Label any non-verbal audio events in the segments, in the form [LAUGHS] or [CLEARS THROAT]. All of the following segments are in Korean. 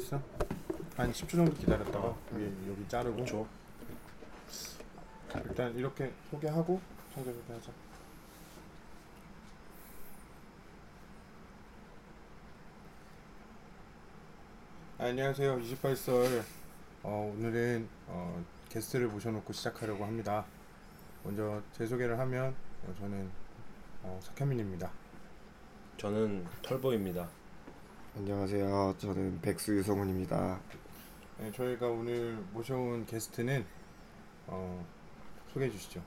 있어? 한 10초 정도 기다렸다가 여기 여기 자르고 그렇죠. 일단 이렇게 소개하고 청자 소개하자. 아, 안녕하세요. 28설 어, 오늘은 어, 게스트를 모셔놓고 시작하려고 합니다. 먼저 제 소개를 하면 어, 저는 어, 석현민입니다. 저는 털보입니다. 안녕하세요. 저는 백수 유성훈입니다. 네, 저희가 오늘 모셔온 게스트는 어, 소개해 주시죠.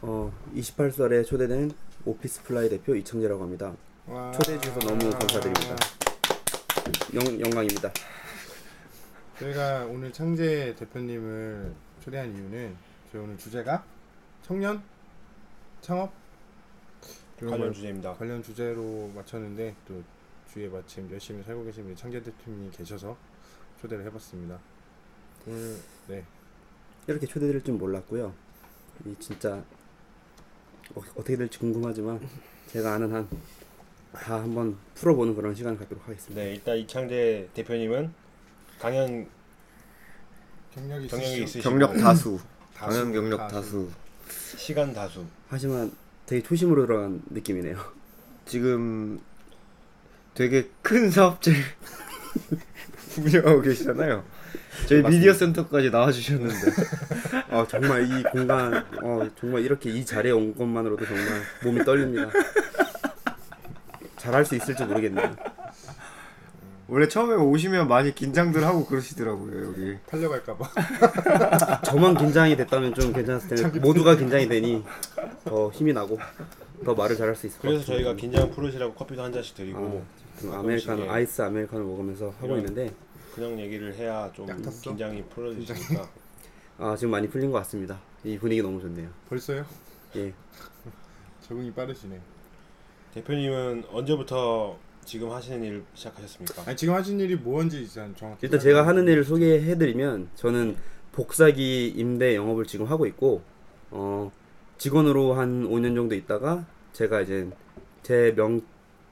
어, 28살에 초대된 오피스 플라이 대표 이청재라고 합니다. 와. 초대해 주셔서 너무 감사드립니다. 영, 영광입니다. 저희가 오늘 창재 대표님을 초대한 이유는 저희 오늘 주제가 청년 창업 관련 걸 주제입니다. 관련 주제로 맞췄는데 또 주위에 마침 열심히 살고 계신 우리 창재 대표님이 계셔서 초대를 해봤습니다. 오늘 네 이렇게 초대될 줄 몰랐고요. 이 진짜 어, 어떻게 될지 궁금하지만 제가 아는 한 다 한번 풀어보는 그런 시간을 갖도록 하겠습니다. 네, 일단 이창재 대표님은 강연 경력이 경력이? 있으시고 경력 다수, 다수, 강연 경력 다수. 다수. 시간 다수. 하지만 되게 초심으로 들어간 느낌이네요. 지금 되게 큰 사업체 운영하고 [LAUGHS] 계시잖아요. 저희. 미디어 센터까지 나와주셨는데 어, 정말 이 공간, 어, 정말 이렇게 이 자리에 온 것만으로도 정말 몸이 떨립니다. 잘할 수 있을지 모르겠네요. 원래 처음에 오시면 많이 긴장들 하고 그러시더라고요 여기. 팔려갈까봐. [LAUGHS] 저만 긴장이 됐다면 좀 괜찮았을 텐데 모두가 긴장이 되니 더 힘이 나고 더 말을 잘할 수 있을 것 그래서 같아요. 저희가 긴장 풀으시라고 커피도 한 잔씩 드리고 지금 아메리카노 가끔씩에 아이스 아메리카노 먹으면서 하고 있는데 그냥 얘기를 해야 좀? 긴장이 풀어지니까 아 지금 많이 풀린 것 같습니다. 이 분위기 너무 좋네요. 벌써요? 예, [LAUGHS] 적응이 빠르시네. 대표님은 언제부터 지금 하시는 일 시작하셨습니까? 아니 지금 하신 일이 뭐인지 일단 정확히. 일단 제가 하는 일을 소개해드리면 저는 복사기 임대 영업을 지금 하고 있고 어 직원으로 한 5년 정도 있다가 제가 이제 제 명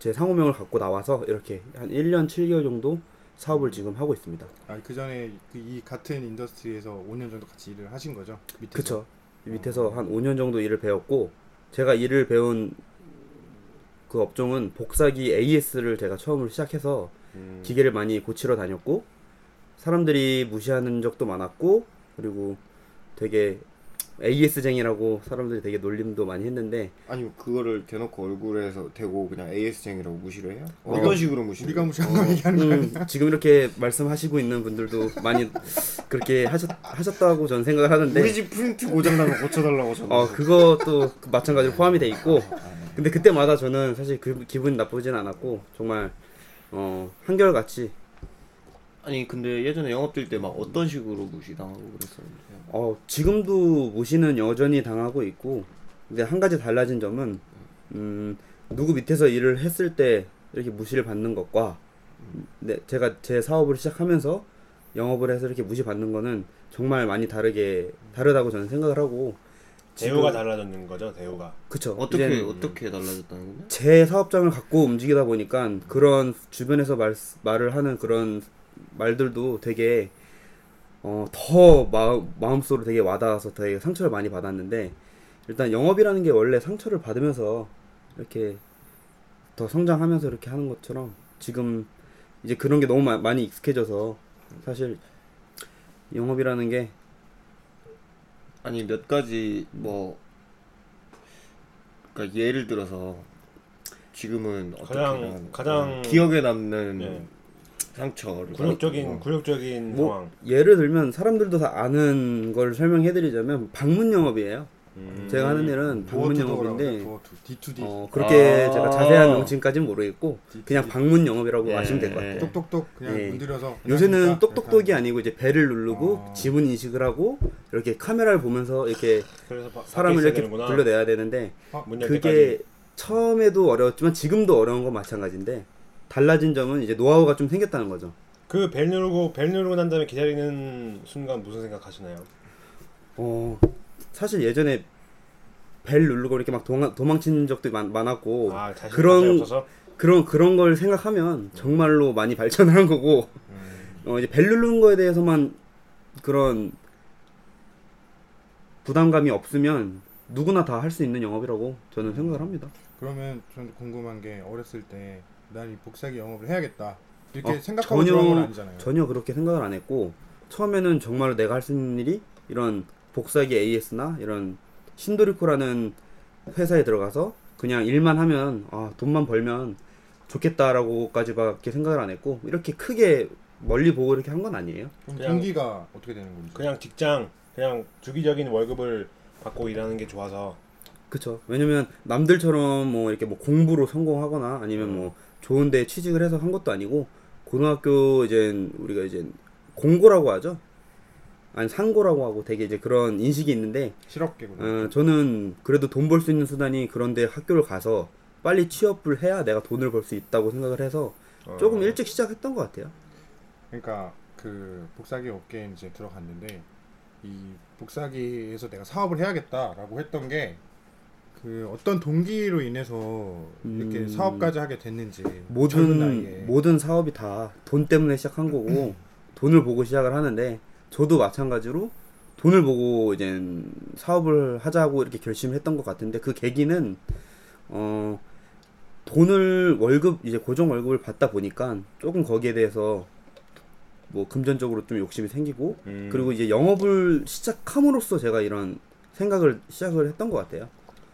제 상호명을 갖고 나와서 이렇게 한 1년 7개월 정도 사업을 지금 하고 있습니다. 아 그 전에 그이 같은 industry에서 5년 정도 같이 일을 하신 거죠? 밑에서. 그쵸. 밑에서 한 5년 정도 일을 배웠고 제가 일을 배운 그 업종은 복사기 AS를 제가 처음으로 시작해서 음, 기계를 많이 고치러 다녔고 사람들이 무시하는 적도 많았고 그리고 되게 AS쟁이라고 사람들이 되게 놀림도 많이 했는데 아니 그거를 대놓고 얼굴에서 대고 그냥 AS쟁이라고 무시를 해요? 어. 어떤 식으로 무시를? 우리가? 무시한 거 얘기하는 거? 음, 지금 이렇게 말씀하시고 있는 분들도 많이 그렇게 하셨, 하셨다고 저는 생각을 하는데 우리 집 프린트 고장 나면 고쳐달라고 저는. 어 그것도 그 마찬가지로 포함이 돼 있고 근데 그때마다 저는 사실 그 기분이 나쁘진 않았고 정말 어 한결같이 아니 근데 예전에 영업될 때막 어떤 식으로 무시당하고 그랬었는데. 어 지금도 무시는 여전히 당하고 있고 근데 한 가지 달라진 점은 음 누구 밑에서 일을 했을 때 이렇게 무시를 받는 것과 네, 제가 제 사업을 시작하면서 영업을 해서 이렇게 무시받는 거는 정말 많이 다르게 다르다고 저는 생각을 하고 대우가 달라졌는 거죠, 대우가. 그쵸 어떻게 어떻게 달라졌다는 거냐? 제 사업장을 갖고 움직이다 보니까 그런 주변에서 말, 말을 하는 그런 말들도 되게 어, 더 마음, 마음속으로 되게 와닿아서 되게 상처를 많이 받았는데 일단 영업이라는 게 원래 상처를 받으면서 이렇게 더 성장하면서 이렇게 하는 것처럼 지금 이제 그런 게 너무 마- 많이 익숙해져서 사실 영업이라는 게 아니 몇 가지 뭐 그러니까 예를 들어서 지금은 어떻게 가장- 가장- 어, 기억에 남는 네. 상처를 굴욕적인 받았고. 굴욕적인 뭐 상황. 예를 들면 사람들도 다 아는 걸 설명해드리자면 방문 영업이에요. 음. 제가 하는 일은 방문 영업인데 도어 투 D2D 어, 그렇게 아. 제가 자세한 명칭까지는 모르겠고 D2D. 그냥 방문 영업이라고 예, 하시면 될 것 같아요. 예. 똑똑똑 그냥 예. 문 두드려서 요새는? 똑똑똑이 아니고 이제 벨을 누르고 어. 지문 인식을 하고 이렇게 카메라를 보면서 이렇게 바, 사람을 이렇게 되는구나. 불러내야 되는데 문열 그게 때까지. 처음에도 어려웠지만 지금도 어려운 건 마찬가지인데 달라진 점은 이제 노하우가 좀 생겼다는 거죠. 그 벨 누르고 벨 누르고 난 다음에 기다리는 순간 무슨 생각하시나요? 어 사실 예전에 벨 누르고 이렇게 막 도망, 도망친 적도 많, 많았고 아, 자신 그런- 그런 없어서 그런 그런 걸 생각하면 정말로 많이 발전을 한 거고 음. 어 이제 벨 누르는 거에 대해서만 그런 부담감이 없으면 누구나 다 할 수 있는 영업이라고 저는 생각을 합니다. 그러면 전 궁금한 게 어렸을 때 난 이 복사기 영업을 해야겠다 이렇게 어, 생각하고 전혀- 들어간 건 아니잖아요. 전혀 그렇게 생각을 안 했고 처음에는 정말 내가 할 수 있는 일이 이런 복사기 AS나 이런 신도리코라는 회사에 들어가서 그냥 일만 하면 아 돈만 벌면 좋겠다라고까지밖에 생각을 안 했고 이렇게 크게 멀리 보고 이렇게 한 건 아니에요. 그럼 그냥- 동기가 어떻게 되는 건지. 그냥 직장 그냥 주기적인 월급을 받고 일하는 게 좋아서 그쵸. 왜냐면 남들처럼 뭐 이렇게 뭐 공부로 성공하거나 아니면 뭐 좋은 데 취직을 해서 한 것도 아니고 고등학교 이제 우리가 이제 공고라고 하죠. 아니 상고라고 하고 되게 이제 그런 인식이 있는데 실업계 고 어, 저는 그래도 돈 벌 수 있는 수단이 그런데 학교를 가서 빨리 취업을 해야 내가 돈을 벌 수 있다고 생각을 해서 어, 조금 일찍 시작했던 것 같아요. 그러니까 그 복사기 업계에 이제 들어갔는데 이 복사기에서 내가 사업을 해야겠다라고 했던 게 그 어떤 동기로 인해서 이렇게 음. 사업까지 하게 됐는지 모든 모든 사업이 다 돈 때문에 시작한 거고 [LAUGHS] 돈을 보고 시작을 하는데 저도 마찬가지로 돈을 보고 이제 사업을 하자고 이렇게 결심을 했던 것 같은데 그 계기는 어 돈을 월급 이제 고정 월급을 받다 보니까 조금 거기에 대해서 뭐 금전적으로 좀 욕심이 생기고 음, 그리고 이제 영업을 시작함으로써 제가 이런 생각을 시작을 했던 것 같아요.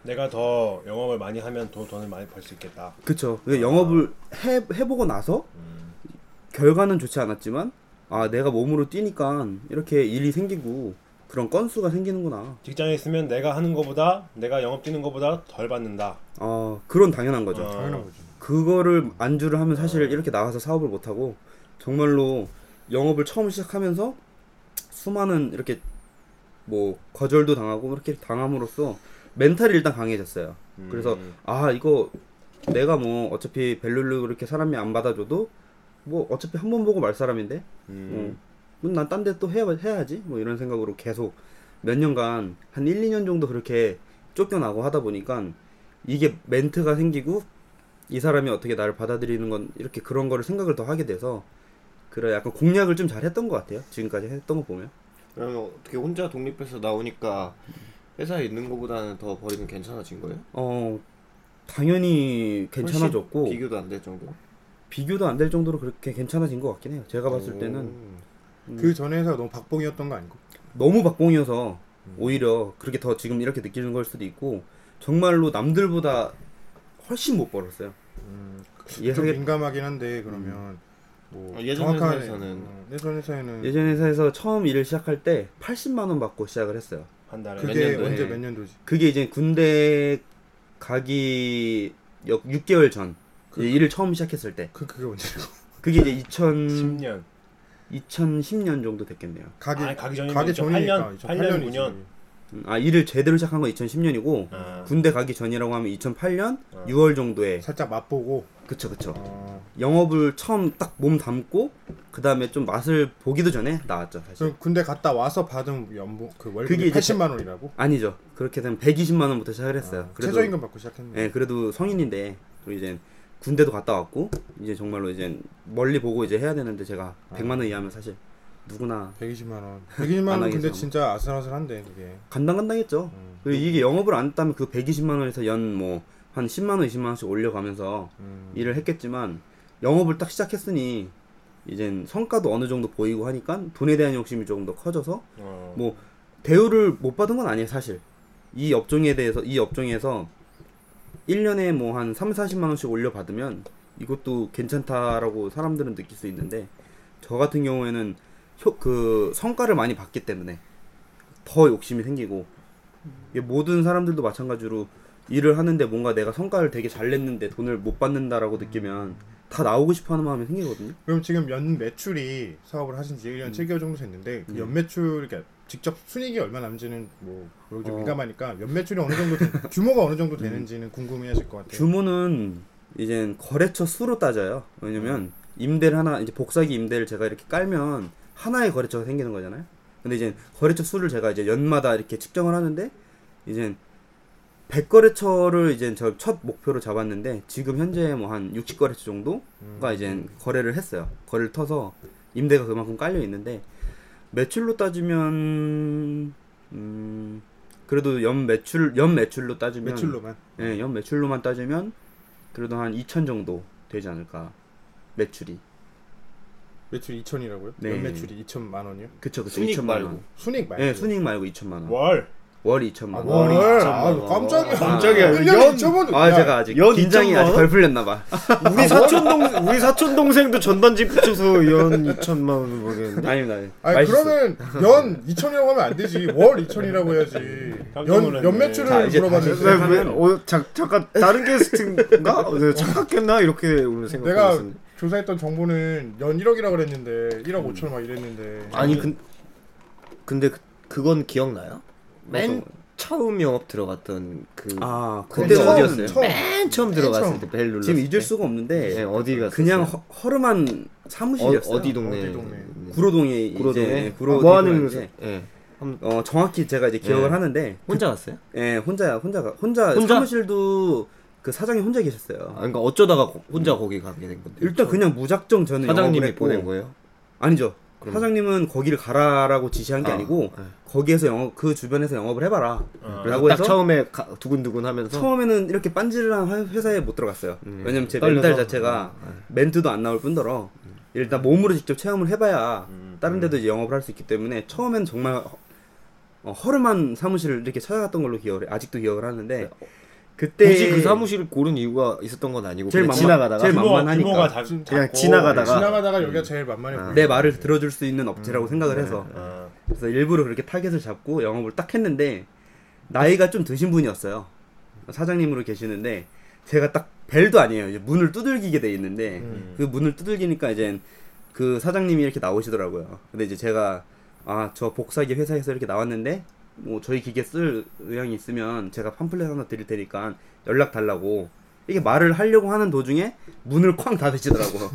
내가 더 영업을 많이 하면 더 돈을 많이 벌 수 있겠다. 그쵸. 그 영업을 해, 해보고 나서 음, 결과는 좋지 않았지만 아 내가 몸으로 뛰니까 이렇게 일이 생기고 그런 건수가 생기는구나. 직장에 있으면 내가 하는 것보다 내가 영업 뛰는 것보다 덜 받는다. 아 그런 당연한 거죠. 어. 당연한 거지. 그거를 안주를 하면 사실 이렇게 나가서 사업을 못 하고 정말로 영업을 처음 시작하면서 수많은 이렇게 뭐 거절도 당하고 이렇게 당함으로써 멘탈이 일단 강해졌어요. 음, 그래서 아 이거 내가 뭐 어차피 벨룰루 그렇게 사람이 안 받아줘도 뭐 어차피 한 번 보고 말 사람인데? 음, 난딴 데 또 해야, 해야지. 뭐 이런 생각으로 계속 몇 년간 한 1, 2년 정도 그렇게 쫓겨나고 하다 보니까 이게 멘트가 생기고 이 사람이 어떻게 나를 받아들이는 건 이렇게 그런 거를 생각을 더 하게 돼서 그래 약간 공략을 좀 잘 했던 것 같아요. 지금까지 했던 거 보면. 그러면 어떻게 혼자 독립해서 나오니까 회사에 있는 것보다는 더 벌이면 괜찮아진 거예요? 어 당연히 괜찮아졌고 훨씬 비교도 안 될 정도? 비교도 안 될 정도로 그렇게 괜찮아진 것 같긴 해요 제가 봤을 때는 음. 그 전에 회사가 너무 박봉이었던 거 아니고? 너무 박봉이어서 음. 오히려 그렇게 더 지금 이렇게 느끼는 걸 수도 있고 정말로 남들보다 훨씬 못 벌었어요. 음, 좀 예상에 민감하긴 한데 그러면 뭐 어, 예전 정확한- 회사에서는- 어, 예전 회사에는 예전 회사에서 처음 일을 시작할 때 80만 원 받고 시작을 했어요. 한 달에 몇 그게 년도에? 언제 몇 년도지? 그게 이제 군대 가기 역 6개월 전 그- 일을 처음 시작했을 때 그 그게 언제고? 그게 이제 2000 10년. 2010년 정도 됐겠네요. 가기 아니, 가기 전이면 가기 2008년, 전이니까 8년, 2008년이지. 9년. 음, 아 일을 제대로 시작한 건 2010년이고 아, 군대 가기 전이라고 하면 2008년 어. 6월 정도에 살짝 맛보고 그쵸 그쵸 어, 영업을 처음 딱 몸 담고 그 다음에 좀 맛을 보기도 전에 나왔죠 사실. 그럼 군대 갔다 와서 받은 연봉 그 월급이 그게 이제 80만 원이라고? 아니죠. 그렇게 되면 120만 원부터 시작을 했어요. 아, 그래도 최저임금 받고 시작했네. 예, 그래도 성인인데 또 이제 군대도 갔다 왔고 이제 정말로 이제 멀리 보고 이제 해야 되는데 제가 아. 100만 원 이하면 사실 누구나 120만 원. 120만 안원 근데. 진짜 아슬아슬한데 그게. 간당간당했죠. 음. 그리고 이게 영업을 안 했다면 그 120만 원에서 연뭐 한 10만 원, 20만 원씩 올려가면서 음. 일을 했겠지만 영업을 딱 시작했으니 이젠 성과도 어느 정도 보이고 하니까 돈에 대한 욕심이 조금 더 커져서 어, 뭐 대우를 못 받은 건 아니에요 사실. 이 업종에 대해서 이 업종에서 1년에 뭐 한 3, 40만 원씩 올려 받으면 이것도 괜찮다라고 사람들은 느낄 수 있는데 저 같은 경우에는 효, 그 성과를 많이 봤기 때문에 더 욕심이 생기고 이게 모든 사람들도 마찬가지로 일을 하는데 뭔가 내가 성과를 되게 잘 냈는데 돈을 못 받는다라고 느끼면 다 나오고 싶어 하는 마음이 생기거든요. 그럼 지금 연 매출이 사업을 하신 지 1년 7개월 정도 됐는데 그 음. 연 매출 그러니까 직접 순이익이 얼마 남지는 뭐 그런 좀 어. 민감하니까 연 매출이 어느 정도 되, [LAUGHS] 규모가 어느 정도 되는지는 궁금해하실 것 같아요. 규모는 이제 거래처 수로 따져요. 왜냐면 임대를 하나 이제 복사기 임대를 제가 이렇게 깔면 하나의 거래처가 생기는 거잖아요. 근데 이제 거래처 수를 제가 이제 연마다 이렇게 측정을 하는데 이제 100거래처를 이제 저 첫 목표로 잡았는데 지금 현재 뭐한 60거래처 정도가 음. 이제 거래를 했어요. 거래를 터서 임대가 그만큼 깔려 있는데 매출로 따지면 음 그래도 연 매출 연 매출로 따지면 매출로만. 예, 연 매출로만 따지면 그래도 한 2천 정도 되지 않을까 매출이 매출 2천이라고요? 네. 연 매출이 2천만 원이요? 그쵸 그쵸 순이익 2천만 말고. 원. 순익 말고. 예, 순이익 말고 2천만 원. 월. 월 2천만 아, 원. 월. 아, 2천만 원. 깜짝이야. 깜짝이야. 1년에 연- 2천만 원. 아, 야, 제가 아직 연 긴장이 2천만 아직 원? 덜 풀렸나 봐. 우리 사촌 동 우리 사촌 동생도 전단지 붙여서 연 2천만 원 벌겠는데. 아닙니다. 아니, 아니. 그러면 연 2천이라고 하면 안 되지. 월 2천이라고 해야지. 연. 연 매출을 물어봤는데 어, 자, 잠깐 다른 게스트인가? 어, 내가 착각했나? 이렇게 오늘 내가 생각했는데. 조사했던 정보는 연 1억이라고 그랬는데 1억 5천 막 이랬는데 아니 근 근데 그, 그건 기억나요? 맨 처음 영업 들어갔던 그 아, 그때 처음, 어디였어요? 처음. 맨 처음 맨 들어갔을 처음. 때벨 눌렀을 지금 잊을 때. 수가 없는데 네, 어디 갔어요? 그냥 허, 허름한 사무실이었어요. 어, 디 동네? 어디 동네? 구로동에 구로동에 이제 아, 구로 뭐 하는 이제 예. 한- 어 정확히 제가 이제 기억을 네. 하는데 혼자 갔어요? 예 혼자 혼자가 혼자, 혼자? 사무실도 그 사장이 혼자 계셨어요. 아, 그러니까 어쩌다가 거- 혼자 거기 가게 된 건데. 일단 그냥 무작정 저는 사장님이 했고 보낸 거예요? 아니죠. 그럼- 사장님은 거기를 가라라고 지시한 게 아, 아, 니고 네. 거기에서 영업 그 주변에서 영업을 해봐라. 어. 그래서 라고 딱 해서 처음에 가, 두근두근하면서 처음에는 이렇게 빤질한 화- 회사에 못 들어갔어요. 음, 왜냐면 제 떨려서? 멘탈 자체가 아, 네. 멘트도 안 나올 뿐더러 일단 몸으로 직접 체험을 해봐야 음. 다른 데도 이제 영업을 할 수 있기 때문에 처음엔 정말 허, 어, 허름한 사무실을 이렇게 찾아갔던 걸로 기억을 해. 아직도 기억을 하는데 그때 굳이 그 사무실을 고른 이유가 있었던 건 아니고 제일 그냥 만만- 지나가다가 제일 규모, 만만하니까. 규모가 작, 그냥 작고. 지나가다가 지나가다가 여기가 제일 만만해 아. 보여. 내 말을 들어줄 수 있는 업체라고 생각을 해서 아. 그래서 일부러 그렇게 타겟을 잡고 영업을 딱 했는데 나이가 좀 드신 분이었어요. 사장님으로 계시는데 제가 딱 벨도 아니에요. 이제 문을 두들기게 돼 있는데 음. 그 문을 두들기니까 이제 그 사장님이 이렇게 나오시더라고요. 근데 이제 제가 아 저 복사기 회사에서 이렇게 나왔는데 뭐 저희 기계 쓸 의향이 있으면 제가 팜플렛 하나 드릴 테니까 연락 달라고 이게 말을 하려고 하는 도중에 문을 쾅 닫으시더라고요.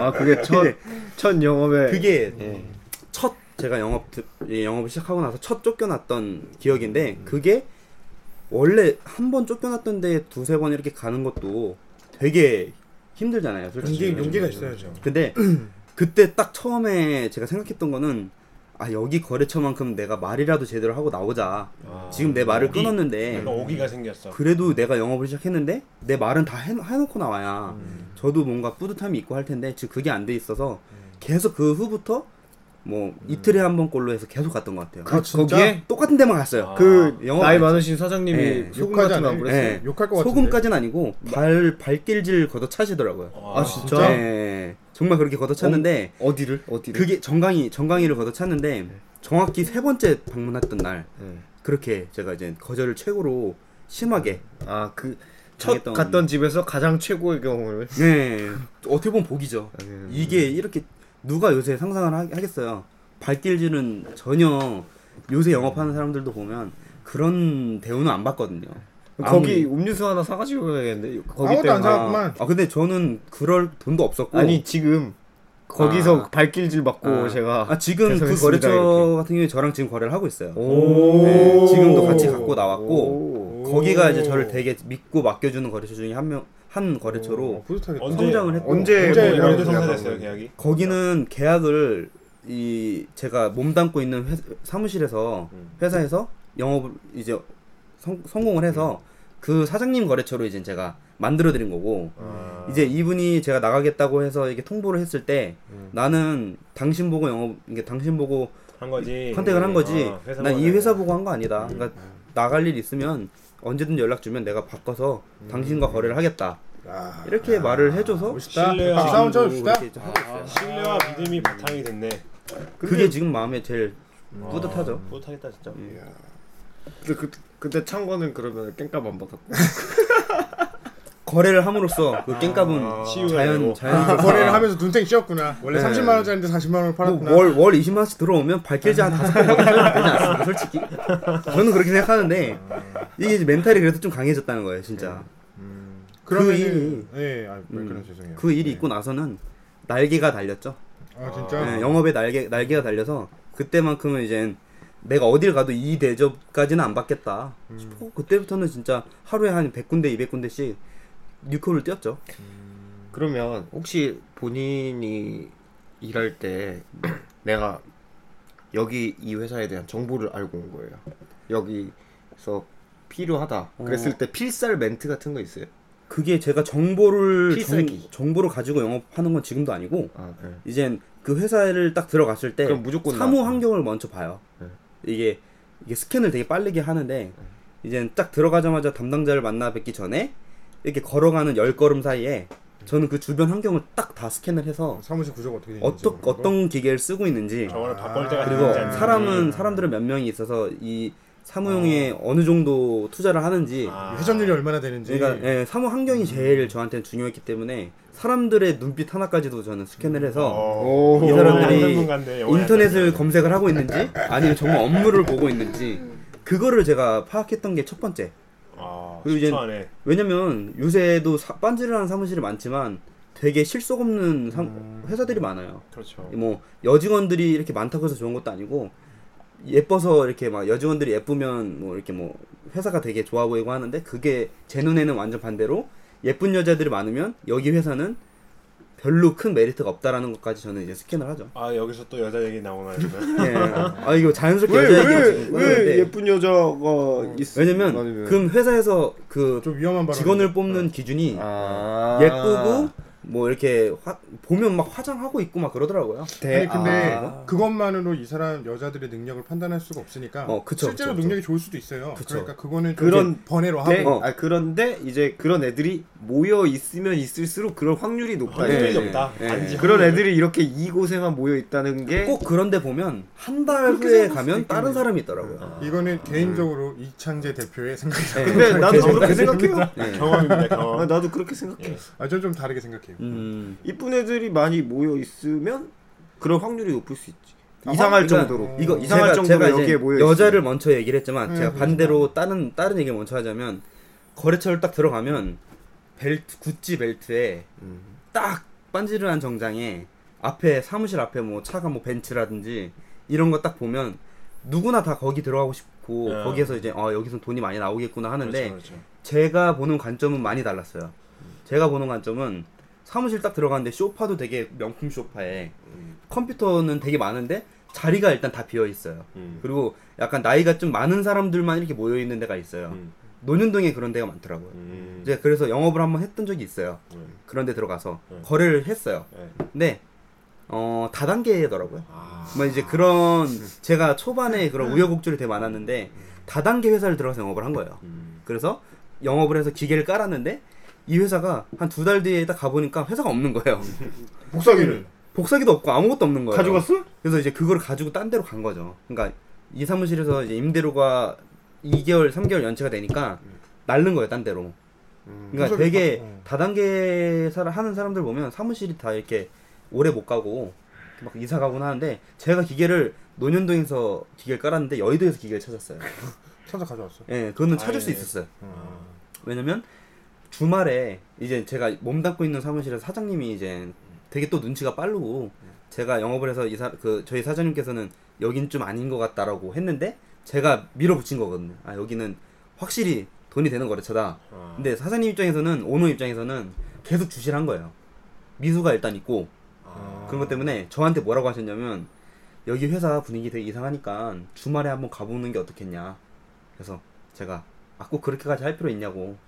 아 그게 첫 [LAUGHS] 첫 영업에 그게 예. 첫 제가 영업 드- 예, 영업을 시작하고 나서 첫 쫓겨났던 기억인데 그게 원래 한 번 쫓겨났던데 두세 번 이렇게 가는 것도 되게 힘들잖아요. 솔직히. 용기 용기가 있어야죠. 근데 [CLEARS THROAT] 그때 딱 처음에 제가 생각했던 거는 아 여기 거래처만큼 내가 말이라도 제대로 하고 나오자. 아. 지금 내 말을 오기. 끊었는데 약간 오기가 생겼어. 그래도 내가 영업을 시작했는데 내 말은 다 해, 해놓고 나와야 음. 저도 뭔가 뿌듯함이 있고 할 텐데 즉 그게 안 돼 있어서 계속 그 후부터 뭐 이틀에 한 번 꼴로 해서 계속 갔던 것 같아요. 아? 거기에 똑같은 데만 갔어요. 아. 그 영업 나이 안 많으신 사장님이 예, 소금 같은 거안 않아요? 그랬어요? 예. 욕할 것 같은데. 소금까지는 아니고 발 발길질 걷어 차시더라고요. 아, 진짜? 예, 정말 그렇게 걷어 찼는데 어 디를 어디를? 그게 정강이 정강이를 걷어 찼는데 정확히 세 번째 방문했던 날 예. 그렇게 제가 이제 거절을 최고로 심하게 아그 첫 갔던 집에서 가장 최고의 경험을 네 어떻게 보면 복이죠. 음. 이게 이렇게 누가 요새 상상을 하, 하겠어요. 발길질은 전혀 요새 영업하는 사람들도 보면 그런 대우는 안 받거든요. 거기 아무리- 음료수 하나 사가지고 가야겠는데 거기 아무것도 안 때문에 사- 사갔구만. 아, 아, 근데 저는 그럴 돈도 없었고 아니 지금 거기서 아. 발길질 받고 아, 제가 아, 지금 그 죄송했습니다, 거래처 이렇게. 같은 경우에 저랑 지금 거래를 하고 있어요. 오. 네, 지금도 같이 갖고 나왔고 오. 거기가 이제 저를 되게 믿고 맡겨주는 거래처 중에 한 명 한 어, 거래처로. 언제- 성장을 했고 언제 언제 뭐 성사됐어요 하고. 계약이? 거기는 계약을 이 제가 몸담고 있는 회, 사무실에서 음. 회사에서 영업을 이제 성, 성공을 해서 그 사장님 거래처로 이제 제가 만들어 드린 거고 아. 이제 이분이 제가 나가겠다고 해서 이게 통보를 했을 때 음. 나는 당신 보고 영업 이게 당신 보고 한 거지. 컨택을 한 거지 아, 회사 난이 보고 회사 보고 한 거 아니다 그러니까 나갈 일 있으면 언제든 연락 주면 내가 바꿔서 당신과 거래를 하겠다 아, 이렇게 말을 해줘서 멋있다. 신뢰와 박수 한번 지금도 쳐줍시다. 있어요. 신뢰와 믿음이 바탕이 됐네. 그게 지금 마음에 제일 아, 뿌듯하죠. 뿌듯하겠다 진짜. 이야. 그, 그, 그때 창고는 그러면 깽값 안 받았고 [LAUGHS] 거래를 함으로써 그 깽값은 아, 자연. 아, 자연 거래를 하면서 눈탱이 씌었구나. 원래 네. 30만 원짜리인데 40만 원을 팔았구나. 뭐월월 20만 원씩 들어오면 발길지 한 다섯 번 먹으면 되지 않습니까 솔직히 저는 그렇게 생각하는데 이게 이제 멘탈이 그래도 좀 강해졌다는 거예요 진짜 음, 그 그러면은 일이- 예, 아, 음. 그 일이 네. 있고 나서는 날개가 달렸죠 아 진짜. 네, 영업에 날개 날개가 달려서 그때만큼은 이제 내가 어딜 가도 이 대접까지는 안 받겠다 음. 싶고 그때부터는 진짜 하루에 한 100군데 200군데씩 뉴코를 뛰었죠 그러면 혹시 본인이 일할 때 내가 여기 이 회사에 대한 정보를 알고 온 거예요. 여기서 필요하다. 그랬을 때 필살 멘트 같은 거 있어요? 그게 제가 정보를 정, 필살기. 정 보를 가지고 영업하는 건 지금도 아니고 아, 네. 이젠 그 회사를 딱 들어갔을 때 사무 나- 환경을 먼저 봐요. 네. 이게 이게 스캔을 되게 빠르게 하는데 이젠 딱 들어가자마자 담당자를 만나 뵙기 전에 이렇게 걸어가는 열 걸음 사이에 저는 그 주변 환경을 딱 다 스캔을 해서 사무실 구조가 어떻게 되는지 어떤. 어떤 기계를 쓰고 있는지 저거를 바꿀 때가 그리고 되는지 안 사람은 되는지. 사람들은 몇 명이 있어서 이 사무용에 어 느 정도 투자를 하는지 아. 회전율이 얼마나 되는지 그러니까 예, 사무 환경이 제일 저한테는 중요했기 때문에 사람들의 눈빛 하나까지도 저는 스캔을 해서 어. 오. 이 사람들이 인터넷을 안 검색을 하고 있는지 아니면 정말 업무를 보고 있는지 그거를 제가 파악했던 게 첫 번째. 아, 그리고 이제 10초 안에 왜냐면 요새도 사, 빤지르하는 사무실이 많지만 되게 실속 없는 사- 회사들이 많아요. 그렇죠. 뭐 여직원들이 이렇게 많다고 해서 좋은 것도 아니고 예뻐서 이렇게 막 여직원들이 예쁘면 뭐 이렇게 뭐 회사가 되게 좋아 보이고 하는데 그게 제 눈에는 완전 반대로 예쁜 여자들이 많으면 여기 회사는 별로 큰 메리트가 없다라는 것까지 저는 이제 스캔을 하죠. 아 여기서 또 여자 얘기 나오나요? 그러면? [LAUGHS] 예. 아 이거 자연스럽게 여자 얘기를 지금 꺼냈는데 예쁜 여자가 있 왜냐면 아니면- 그 회사에서 그좀 위험한 발언 직원을 뽑는 기준이 아 예쁘고 뭐 이렇게 화, 보면 막 화장하고 있고 막 그러더라고요. 대- 아니 근데 아. 그것만으로 이 사람 여자들의 능력을 판단할 수가 없으니까 어, 그쵸, 실제로 그쵸, 능력이 좋을 수도 있어요. 그쵸. 그러니까 그거는 좀 그런 번외로 네, 하고 어. 아 그런데 이제 그런 애들이 모여 있으면 있을수록 그럴 확률이 높다. 확률이 예, 높다. 예. 단지 그런. 애들이 이렇게 이고생만 모여 있다는 게 꼭 그런데 보면 한 달 후에 가면 다른. 사람이 있더라고요. 이거는 개인적으로 이창재 대표의 생각이 네. 근데 [LAUGHS] 나도 그렇게 생각해요. 네. 경험입니다. 아, 경험. 나도 그렇게 생각해. 예. 아, 저는 좀 다르게 생각해 요. 음. 이쁜 애들이 많이 모여 있으면 그럴 확률이 높을 수 있지. 아, 이상할 그러니까 정도로. 이거 이상할 제가, 정도로 제가 여기에 모여 여자를 먼저 얘기를 했지만 네, 제가 그렇죠. 반대로 다른 다른 얘기를 먼저 하자면 거래처를 딱 들어가면 벨트 구찌 벨트에 음. 딱 반지르한 정장에 앞에 사무실 앞에 뭐 차가 뭐 벤츠라든지 이런 거 딱 보면 누구나 다 거기 들어가고 싶고 야. 거기에서 이제 어 여기서 돈이 많이 나오겠구나 하는데 그렇죠, 그렇죠. 제가 보는 관점은 많이 달랐어요. 제가 보는 관점은 사무실 딱 들어갔는데 소파도 되게 명품 소파에 컴퓨터는 되게 많은데 자리가 일단 다 비어 있어요. 음. 그리고 약간 나이가 좀 많은 사람들만 이렇게 모여 있는 데가 있어요. 음. 논현동에 그런 데가 많더라고요. 음. 이제 그래서 영업을 한번 했던 적이 있어요. 음. 그런 데 들어가서 음. 거래를 했어요. 네. 근데 어 다단계더라고요. 아. 뭐 이제 그런 제가 초반에 그런 우여곡절이 되게 많았는데 다단계 회사를 들어가서 영업을 한 거예요. 음. 그래서 영업을 해서 기계를 깔았는데 이 회사가 한 두 달 뒤에 딱 가보니까 회사가 없는 거예요. [LAUGHS] 복사기를 복사기도 없고 아무것도 없는 거예요. 가져갔어? 그래서 이제 그걸 가지고 딴 데로 간 거죠. 그러니까 이 사무실에서 이제 임대료가 2개월, 3개월 연체가 되니까 날른 거예요, 딴 데로. 그러니까 무섭게 되게 바- 어. 다단계 사 하는 사람들 보면 사무실이 다 이렇게 오래 못 가고 막 이사 가곤 하는데 제가 기계를 논현동에서 기계를 깔았는데 여의도에서 기계를 찾았어요. [LAUGHS] 찾아 가져왔어. 예, 그거는 찾을 아, 수 예. 있었어요. 아. 왜냐면 주말에 이제 제가 몸담고 있는 사무실에서 사장님이 이제 되게 또 눈치가 빠르고 제가 영업을 해서 이사 그 저희 사장님께서는 여긴 좀 아닌 것 같다라고 했는데 제가 밀어붙인 거거든요. 아 여기는 확실히 돈이 되는 거래처다. 아. 근데 사장님 입장에서는 오너 입장에서는 계속 주시를 한 거예요. 미수가 일단 있고 아. 그런 것 때문에 저한테 뭐라고 하셨냐면 여기 회사 분위기 되게 이상하니까 주말에 한번 가보는 게 어떻겠냐. 그래서 제가 아 꼭 그렇게까지 할 필요 있냐고.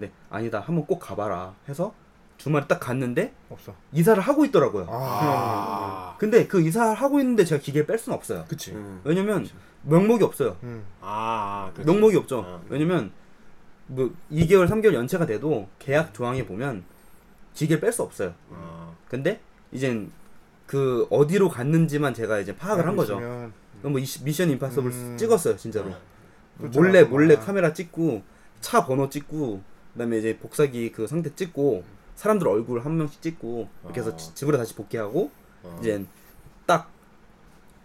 근데 아니다 한번 꼭 가봐라 해서 주말에 딱 갔는데 없어. 이사를 하고 있더라고요. 아. 근데 그 이사를 하고 있는데 제가 기계를 뺄 수는 없어요. 그치. 음. 왜냐면 명목이 없어요. 음. 아. 아. 그렇지. 명목이 없죠. 아. 왜냐면 뭐 2개월, 3개월 연체가 돼도 계약 조항에 보면 기계를 뺄 수 없어요. 아. 근데 이젠 그 어디로 갔는지만 제가 이제 파악을 한 거죠. 뭐 이- 미션 임파서블 음. 찍었어요, 진짜로. 그렇죠. 몰래 몰래 아. 카메라 찍고 차 번호 찍고 그다음에 이제 복사기 그 상태 찍고 사람들 얼굴 한 명씩 찍고 이렇게 해서 아. 지- 집으로 다시 복귀하고 아. 이제 딱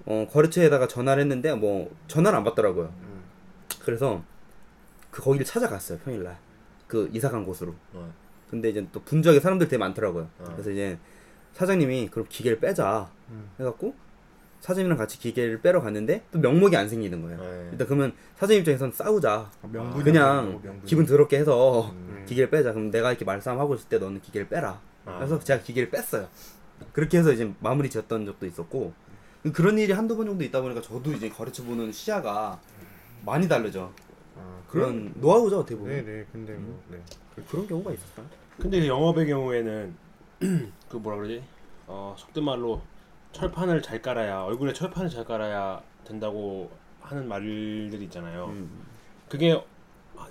어, 거래처에다가 전화를 했는데 뭐 전화를 안 받더라고요. 음. 그래서 그 거기를 찾아갔어요 평일날 그 이사 간 곳으로. 어. 근데 이제 또 분주하게 사람들 되게 많더라고요. 어. 그래서 이제 사장님이 그럼 기계를 빼자 음. 해갖고 사장님이랑 같이 기계를 빼러 갔는데 또 명목이 안 생기는 거예요. 네. 일단 그러면 사장님 입장에선 싸우자. 아, 명분이 그냥 명분이. 기분 더럽게 해서 음. 기계를 빼자. 그럼 내가 이렇게 말싸움하고 있을 때 너는 기계를 빼라. 아. 그래서 제가 기계를 뺐어요. 그렇게 해서 이제 마무리 지었던 적도 있었고 그런 일이 한두 번 정도 있다 보니까 저도 이제 가르쳐 보는 시야가 많이 다르죠. 아, 그런 노하우죠 어떻게 보면 네네 근데 뭐 네. 그런 경우가 있었어요. 근데 그 영업의 경우에는 [CLEARS THROAT] 그 뭐라 그러지? 어 속된 말로 철판을 잘 깔아야 얼굴에 철판을 잘 깔아야 된다고 하는 말들이 있잖아요. 음. 그게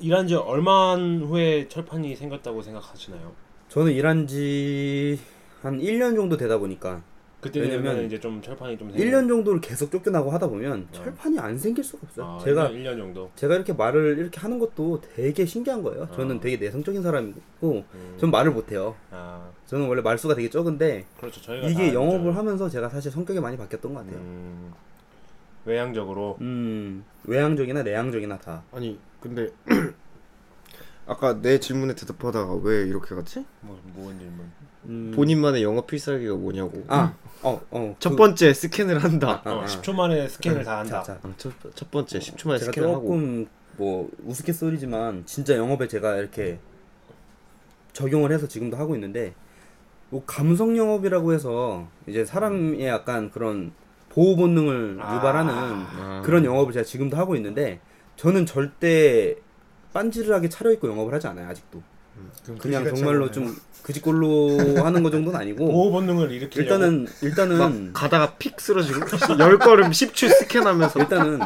일한 지 얼마 후에 철판이 생겼다고 생각하시나요? 저는 일한 지 한 1년 정도 되다 보니까 그때 왜냐면 되면 이제 좀 철판이 좀 1년 정도를 계속 쫓겨나고 하다 보면 네. 철판이 안 생길 수가 없어요. 아, 제가 1년, 1년 정도. 제가 이렇게 말을 이렇게 하는 것도 되게 신기한 거예요. 저는 아. 되게 내성적인 사람이고 음. 전 말을 못 해요. 아 저는 원래 말수가 되게 적은데 그렇죠. 저희가 이게 다 영업을 알죠. 하면서 제가 사실 성격이 많이 바뀌었던 것 같아요. 음, 외향적으로 음, 외향적이나 내향적이나 다. 아니 근데 [CLEARS THROAT] 아까 내 질문에 대답하다가 왜 이렇게 갔지? 뭐 무언 질문. 음, 본인만의 영업 필살기가 뭐냐고. 아, 어, 어. 첫 그- 번째 스캔을 한다. 아, 어, 아. 10초 만에 스캔을 다 한다. 자, 자. 아, 첫, 첫 번째 10초 만에 제가 스캔을 하고. 조금 뭐 우스갯소리지만 진짜 영업에 제가 이렇게 적용을 해서 지금도 하고 있는데 뭐 감성 영업이라고 해서 이제 사람의 약간 그런 보호 본능을 아. 유발하는 아. 그런 영업을 제가 지금도 하고 있는데 저는 절대 빤지르하게 차려입고 영업을 하지 않아요 아직도 그럼 그냥 정말로. 좀 그지꼴로 하는 거 정도는 아니고 보호 본능을 일으키려고 일단은 막 일단은 가다가 픽 쓰러지고 [LAUGHS] 열 걸음 10초 스캔하면서 일단은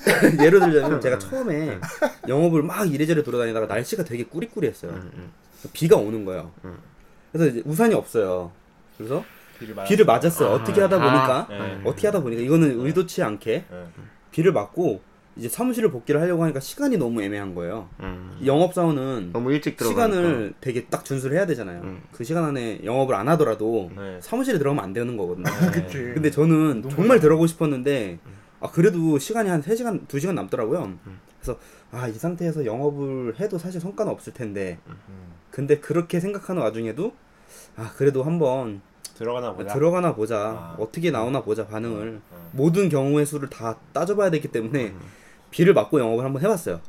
[LAUGHS] 예를 들자면 제가 처음에 영업을 막 이래저래 돌아다니다가 날씨가 되게 꾸리꾸리했어요. 음, 음. 비가 오는 거예요. 음. 그래서 이제 우산이 없어요. 그래서 비를 맞 맞았어요. 아, 어떻게 하다 보니까 네. 어떻게 하다 보니까 이거는 의도치 않게 네. 비를 맞고 이제 사무실을 복귀를 하려고 하니까 시간이 너무 애매한 거예요. 음. 이 영업사원은 너무 일찍 들어가니까. 시간을 되게 딱 준수를 해야 되잖아요. 음. 그 시간 안에 영업을 안 하더라도 네. 사무실에 들어가면 안 되는 거거든요. 그치 근데 저는 정말 들어가고 싶었는데 아 그래도 시간이 한 3시간 2시간 남더라고요. 그래서 아 이 상태에서 영업을 해도 사실 성과는 없을 텐데 음. 근데 그렇게 생각하는 와중에도 아 그래도 한번 들어가나 보자. 들어가나 보자 아. 어떻게 나오나 보자 반응을 어. 모든 경우의 수를 다 따져봐야 되기 때문에 비를 맞고 영업을 한번 해봤어요.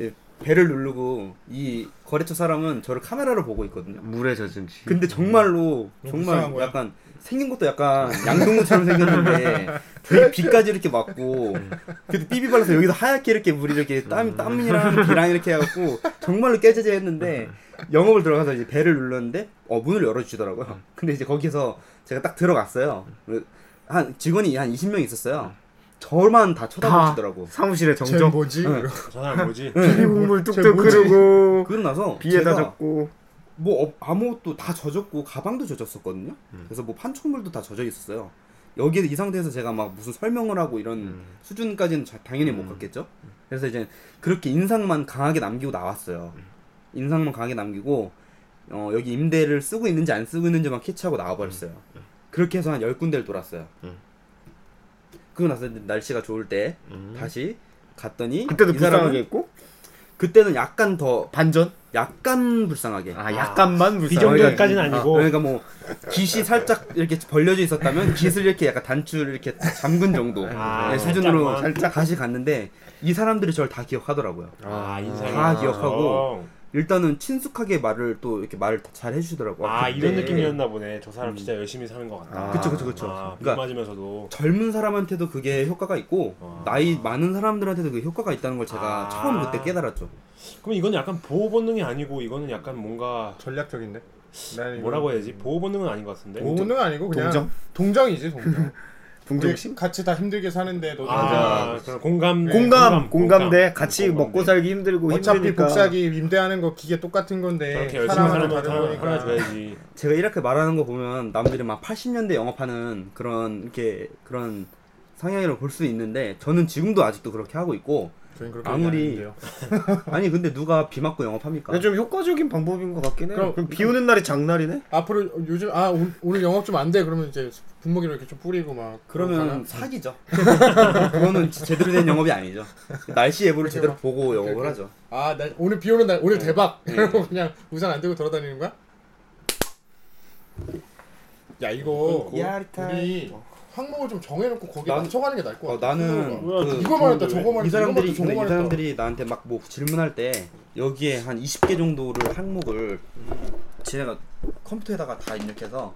예, 배를 누르고 이 거래처 사람은 저를 카메라로 보고 있거든요. 물에 젖은 쥐. 근데 정말로 너무 정말. 약간 생긴 것도 약간 양동무처럼 생겼는데 되게 비까지 이렇게 맞고 그래도 삐비 발라서 여기서 하얗게 이렇게 물이 이렇게 땀 땀이랑 비랑 이렇게 해갖고 정말로 깨지지 했는데 영업을 들어가서 이제 배를 눌렀는데 어 문을 열어주시더라고요. 근데 이제 거기서 제가 딱 들어갔어요. 한 직원이 한 20명 있었어요. 저만 다 쳐다보시더라고. 사무실에 쟤 정적 뭐지? 저 사람 뭐지? 비빔국물 쟤 뚝뚝? 흐르고 그러고 나서 비에다 젖고 뭐 어, 아무것도 다 젖었고 가방도 젖었었거든요. 음. 그래서 뭐 판촉물도 다 젖어 있었어요. 여기에 이 상태에서 제가 막 무슨 설명을 하고 이런 음. 수준까지는 자- 당연히 못 갔겠죠. 그래서 이제 그렇게 인상만 강하게 남기고 나왔어요. 음. 인상만 강하게 남기고 어, 여기 임대를 쓰고 있는지 안 쓰고 있는지만 캐치하고 나와버렸어요. 그렇게 해서 한 열 군데를 돌았어요. 음. 그러고 나서 날씨가 좋을 때 음. 다시 갔더니 그때도 이 불쌍하게 했고 그때는 약간 더 반전? 약간 불쌍하게 아 약간만 이 불쌍하게 정도까지는 아, 아니고 그러니까 뭐 깃이 살짝 이렇게 벌려져 있었다면 깃을 이렇게 약간 단추를 이렇게 잠근 정도 아, 네, 수준으로. 살짝 다시 갔는데 이 사람들이 저를 다 기억하더라고요. 아 인상이 다 아, 기억하고 일단은 친숙하게 말을 또 이렇게 말을 잘 해주시더라고요. 아 그때 이런 느낌이었나 보네. 저 사람 진짜 열심히 사는 것 같다. 아. 그쵸, 그쵸, 그쵸. 아, 비 그러니까 맞으면서도 젊은 사람한테도 그게 효과가 있고 아. 나이 많은 사람들한테도 그게 효과가 있다는 걸 제가 아. 처음 그때 깨달았죠. 그럼 이거는 약간 보호 본능이 아니고 이거는 약간 뭔가 전략적인데 뭐라고 해야지? 보호 본능은 아닌 것 같은데. 보호는 아니고 그냥 동정? 동정이지 동정 [LAUGHS] 우리 같이 다 힘들게 사는데 너도 아, 이제 그런 공감, 공감 공감대 같이 공감대. 먹고 살기 힘들고 어차피 힘드니까. 복사기 임대하는 거 기계 똑같은 건데 열심히 사람마다 사는 다른 거 거니까. 하나 줘야지. 제가 이렇게 말하는 거 보면 남들이 막 80년대 영업하는 그런 이렇게 그런 상향이라고 볼 수 있는데 저는 지금도 아직도 그렇게 하고 있고 아무리- [LAUGHS] 아니 근데 누가 비 맞고 영업합니까? 근데 좀 효과적인 방법인 것 같긴 해. 그럼- 그럼, 비 오는 날이 장날이네. 앞으로 요즘 아 오- 오늘 영업 좀 안 돼 그러면 이제 분무기로 이렇게 좀 뿌리고 막 그러면 사기죠. [LAUGHS] 그거는 제대로 된 영업이 아니죠. 날씨 예보를 제대로 보고 오케이, 영업을. 하죠. 아 날 오늘 비 오는 날 오늘 대박 네. 그러고 그냥 우산 안 들고 돌아다니는 거야? 야 이거 야리타. 항목을 좀 정해놓고 거기에 난- 맞춰가는 게 나을 것 어, 같아. 나는 뭐야, 그, 이거 말했다 저거 이 말했다 사람들이 이거 말했다 이 저거 말했다 사람들이 나한테 막 뭐 질문할 때 여기에 한 20개 정도를 항목을 지네가 컴퓨터에다가 다 입력해서